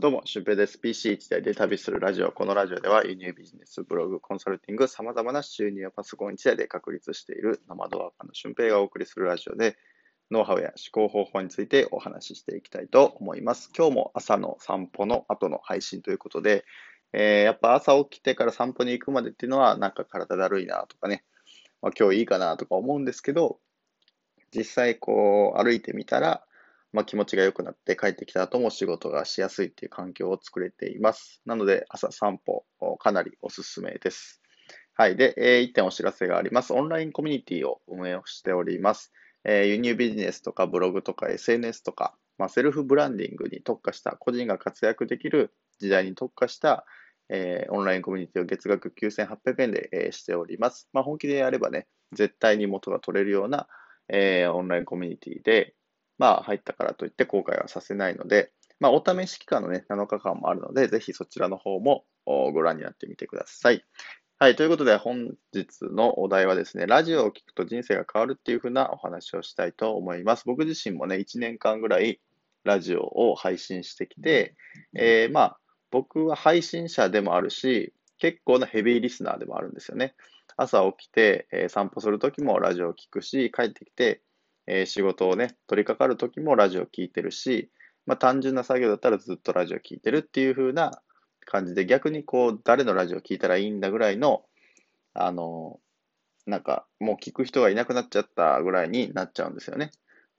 どうも、俊平です。PC1 台で旅するラジオ。このラジオでは輸入ビジネス、ブログ、コンサルティング、様々な収入やパソコン1台で確立しているノマドワーカーの俊平がお送りするラジオで、ノウハウや思考方法についてお話ししていきたいと思います。今日も朝の散歩の後の配信ということで、えー、やっぱ朝起きてから散歩に行くまでっていうのは、なんか体だるいなとかね、まあ、今日いいかなとか思うんですけど、実際こう歩いてみたら、まあ、気持ちが良くなって帰ってきた後も仕事がしやすいっていう環境を作れています。なので、朝散歩、かなりおすすめです。はい。で、えー、1点お知らせがあります。オンラインコミュニティを運営をしております。えー、輸入ビジネスとかブログとか SNS とか、まあ、セルフブランディングに特化した個人が活躍できる時代に特化した、えー、オンラインコミュニティを月額9800円で、えー、しております。まあ、本気でやればね、絶対に元が取れるような、えー、オンラインコミュニティで、まあ、入ったからといって後悔はさせないので、まあ、お試し期間のね、7日間もあるので、ぜひそちらの方もご覧になってみてください。はい。ということで、本日のお題はですね、ラジオを聞くと人生が変わるっていうふうなお話をしたいと思います。僕自身もね、1年間ぐらいラジオを配信してきて、えー、まあ、僕は配信者でもあるし、結構なヘビーリスナーでもあるんですよね。朝起きて、えー、散歩するときもラジオを聞くし、帰ってきて、えー、仕事をね、取り掛かるときもラジオ聞いてるし、まあ、単純な作業だったらずっとラジオ聞いてるっていう風な感じで、逆にこう、誰のラジオ聞いたらいいんだぐらいの、あの、なんか、もう聞く人がいなくなっちゃったぐらいになっちゃうんですよね。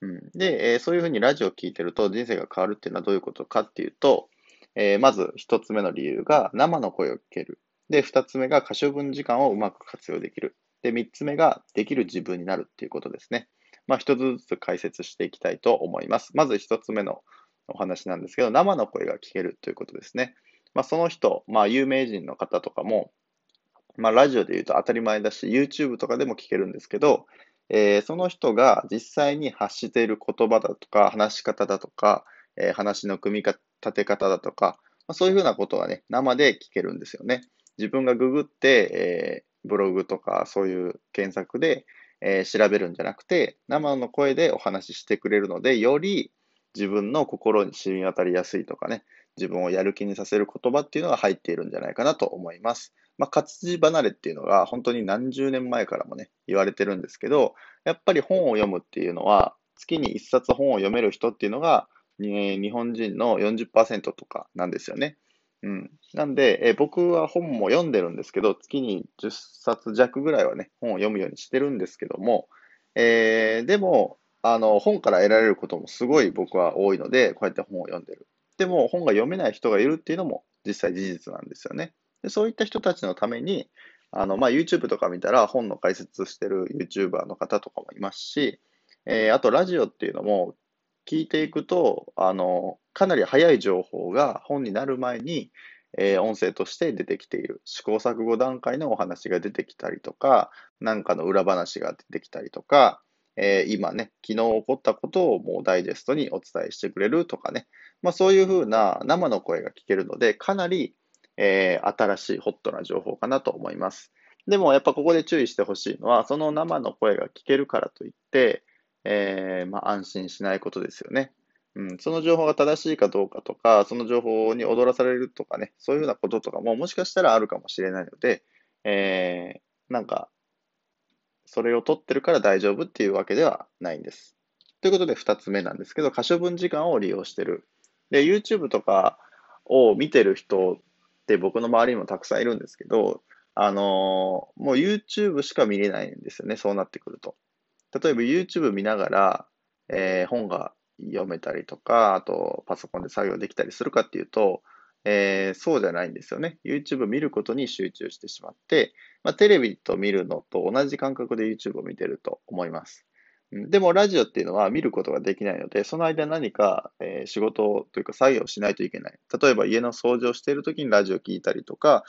うん、で、えー、そういうふうにラジオ聞いてると人生が変わるっていうのはどういうことかっていうと、えー、まず一つ目の理由が生の声を聞ける。で、二つ目が可処分時間をうまく活用できる。で、三つ目ができる自分になるっていうことですね。まあ、一つずつ解説していきたいと思います。まず一つ目のお話なんですけど、生の声が聞けるということですね。まあ、その人、まあ、有名人の方とかも、まあ、ラジオで言うと当たり前だし、YouTube とかでも聞けるんですけど、えー、その人が実際に発している言葉だとか、話し方だとか、えー、話の組み立て方だとか、まあ、そういうふうなことがね、生で聞けるんですよね。自分がググって、えー、ブログとかそういう検索で、えー、調べるんじゃなくて、生の声でお話ししてくれるので、より自分の心に染み渡りやすいとかね、自分をやる気にさせる言葉っていうのが入っているんじゃないかなと思います。まあ、活字離れっていうのが本当に何十年前からもね、言われてるんですけど、やっぱり本を読むっていうのは、月に1冊本を読める人っていうのが、日本人の40%とかなんですよね。うん。なんで、え僕は本も読んでるんですけど、月に10冊弱ぐらいはね、本を読むようにしてるんですけども、えー、でも、あの、本から得られることもすごい僕は多いので、こうやって本を読んでる。でも、本が読めない人がいるっていうのも実際事実なんですよね。でそういった人たちのために、あの、まあ、YouTube とか見たら本の解説してる YouTuber の方とかもいますし、えー、あとラジオっていうのも聞いていくと、あの、かなり早い情報が本になる前に、えー、音声として出てきている。試行錯誤段階のお話が出てきたりとか、なんかの裏話が出てきたりとか、えー、今ね、昨日起こったことをもうダイジェストにお伝えしてくれるとかね、まあ、そういうふうな生の声が聞けるので、かなり、えー、新しいホットな情報かなと思います。でもやっぱここで注意してほしいのは、その生の声が聞けるからといって、えー、まあ、安心しないことですよね。うん、その情報が正しいかどうかとか、その情報に踊らされるとかね、そういうふうなこととかももしかしたらあるかもしれないので、えー、なんか、それを取ってるから大丈夫っていうわけではないんです。ということで、二つ目なんですけど、可処分時間を利用してる。で、YouTube とかを見てる人って僕の周りにもたくさんいるんですけど、あのー、もう YouTube しか見れないんですよね、そうなってくると。例えば YouTube 見ながら、えー、本が読めたりとか、あとパソコンで作業できたりするかっていうと、えー、そうじゃないんですよね。YouTube 見ることに集中してしまって、まあ、テレビと見るのと同じ感覚で YouTube を見てると思います。でもラジオっていうのは見ることができないので、その間何か、えー、仕事というか作業をしないといけない。例えば家の掃除をしているときにラジオを聞いたりとか、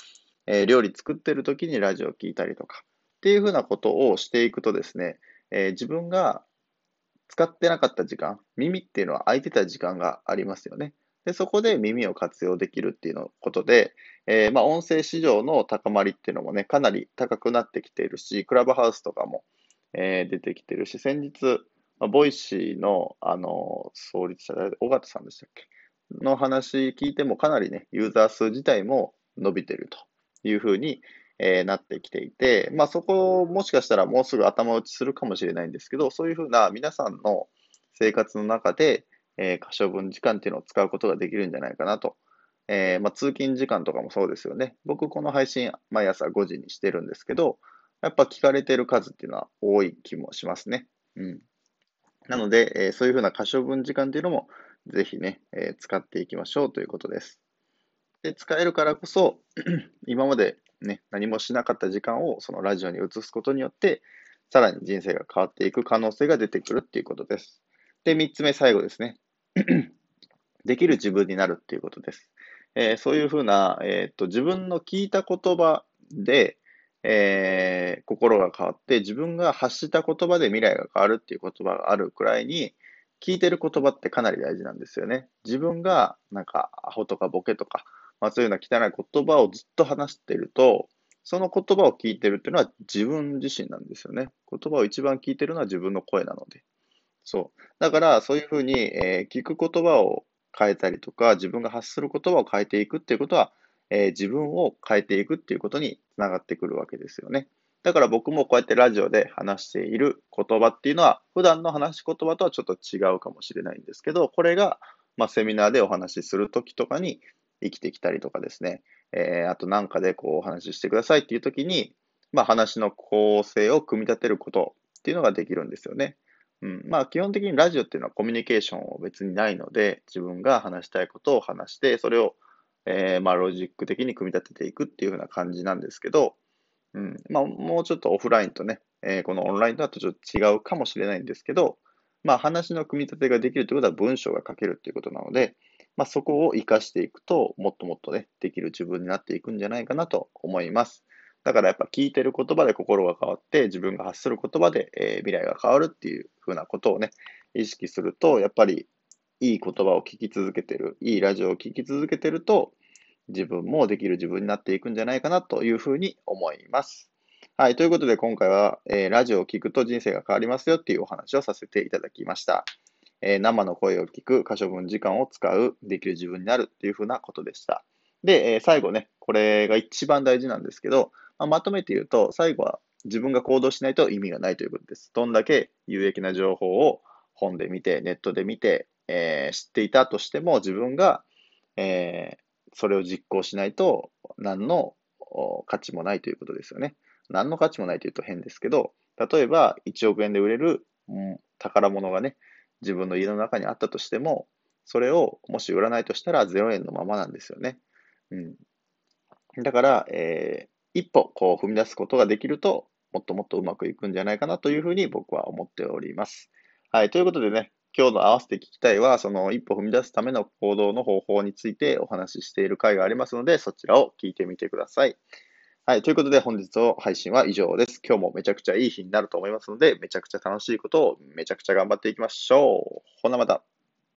えー、料理作ってるときにラジオを聞いたりとか、っていうふうなことをしていくとですね、えー、自分が使ってなかった時間、耳っていうのは空いてた時間がありますよね。で、そこで耳を活用できるっていうのことで、えー、まあ、音声市場の高まりっていうのもね、かなり高くなってきているし、クラブハウスとかも、えー、出てきてるし、先日、まあ、 Voicy の、あの、創立者、尾形さんでしたっけ？の話聞いてもかなりね、ユーザー数自体も伸びてるというふうに、えー、なってきていて、まあそこをもしかしたらもうすぐ頭打ちするかもしれないんですけど、そういうふうな皆さんの生活の中で、えー、可処分時間っていうのを使うことができるんじゃないかなと。えー、まあ、通勤時間とかもそうですよね。僕この配信毎朝5時にしてるんですけど、やっぱ聞かれてる数っていうのは多い気もしますね。うん。なので、えー、そういうふうな可処分時間っていうのもぜひね、えー、使っていきましょうということです。で、使えるからこそ、今までね、何もしなかった時間をそのラジオに移すことによって、さらに人生が変わっていく可能性が出てくるっていうことです。で、三つ目、最後ですね。できる自分になるっていうことです。えー、そういうふうな、えー、っと、自分の聞いた言葉で、えー、心が変わって、自分が発した言葉で未来が変わるっていう言葉があるくらいに、聞いてる言葉ってかなり大事なんですよね。自分が、なんか、アホとかボケとか、まあそういうような汚い言葉をずっと話していると、その言葉を聞いているっていうのは自分自身なんですよね。言葉を一番聞いているのは自分の声なので。そう。だから、そういうふうに、えー、聞く言葉を変えたりとか、自分が発する言葉を変えていくっていうことは、えー、自分を変えていくっていうことにつながってくるわけですよね。だから僕もこうやってラジオで話している言葉っていうのは、普段の話し言葉とはちょっと違うかもしれないんですけど、これが、まあ、セミナーでお話しするときとかに生きてきたりとかですね、えー、あとなんかでこうお話ししてくださいっていうときに、まあ、話の構成を組み立てることっていうのができるんですよね。うん。まあ、基本的にラジオっていうのはコミュニケーションを別にないので、自分が話したいことを話して、それを、えー、まあ、ロジック的に組み立てていくっていうふうな感じなんですけど、うん。まあ、もうちょっとオフラインとね、えー、このオンラインとはちょっと違うかもしれないんですけど、まあ、話の組み立てができるということは文章が書けるということなので、まあ、そこを活かしていくと、もっともっとね、できる自分になっていくんじゃないかなと思います。だからやっぱ聞いてる言葉で心が変わって、自分が発する言葉で、えー、未来が変わるっていうふうなことをね、意識すると、やっぱりいい言葉を聞き続けてる、いいラジオを聞き続けてると、自分もできる自分になっていくんじゃないかなというふうに思います。はい。ということで、今回は、えー、ラジオを聞くと人生が変わりますよっていうお話をさせていただきました。えー、生の声を聞く、可処分時間を使う、できる自分になるっていうふうなことでした。で、えー、最後ね、これが一番大事なんですけど、まあ、まとめて言うと、最後は自分が行動しないと意味がないということです。どんだけ有益な情報を本で見て、ネットで見て、えー、知っていたとしても、自分が、え、それを実行しないと、何の価値もないということですよね。何の価値もないというと変ですけど、例えば1億円で売れる、宝物がね、自分の家の中にあったとしても、それをもし売らないとしたら0円のままなんですよね。うん。だから、えー、一歩こう踏み出すことができると、もっともっとうまくいくんじゃないかなというふうに僕は思っております。はい。ということでね、今日の合わせて聞きたいは、その一歩踏み出すための行動の方法についてお話ししている回がありますので、そちらを聞いてみてください。はい。ということで、本日の配信は以上です。今日もめちゃくちゃいい日になると思いますので、めちゃくちゃ楽しいことをめちゃくちゃ頑張っていきましょう。ほなまた。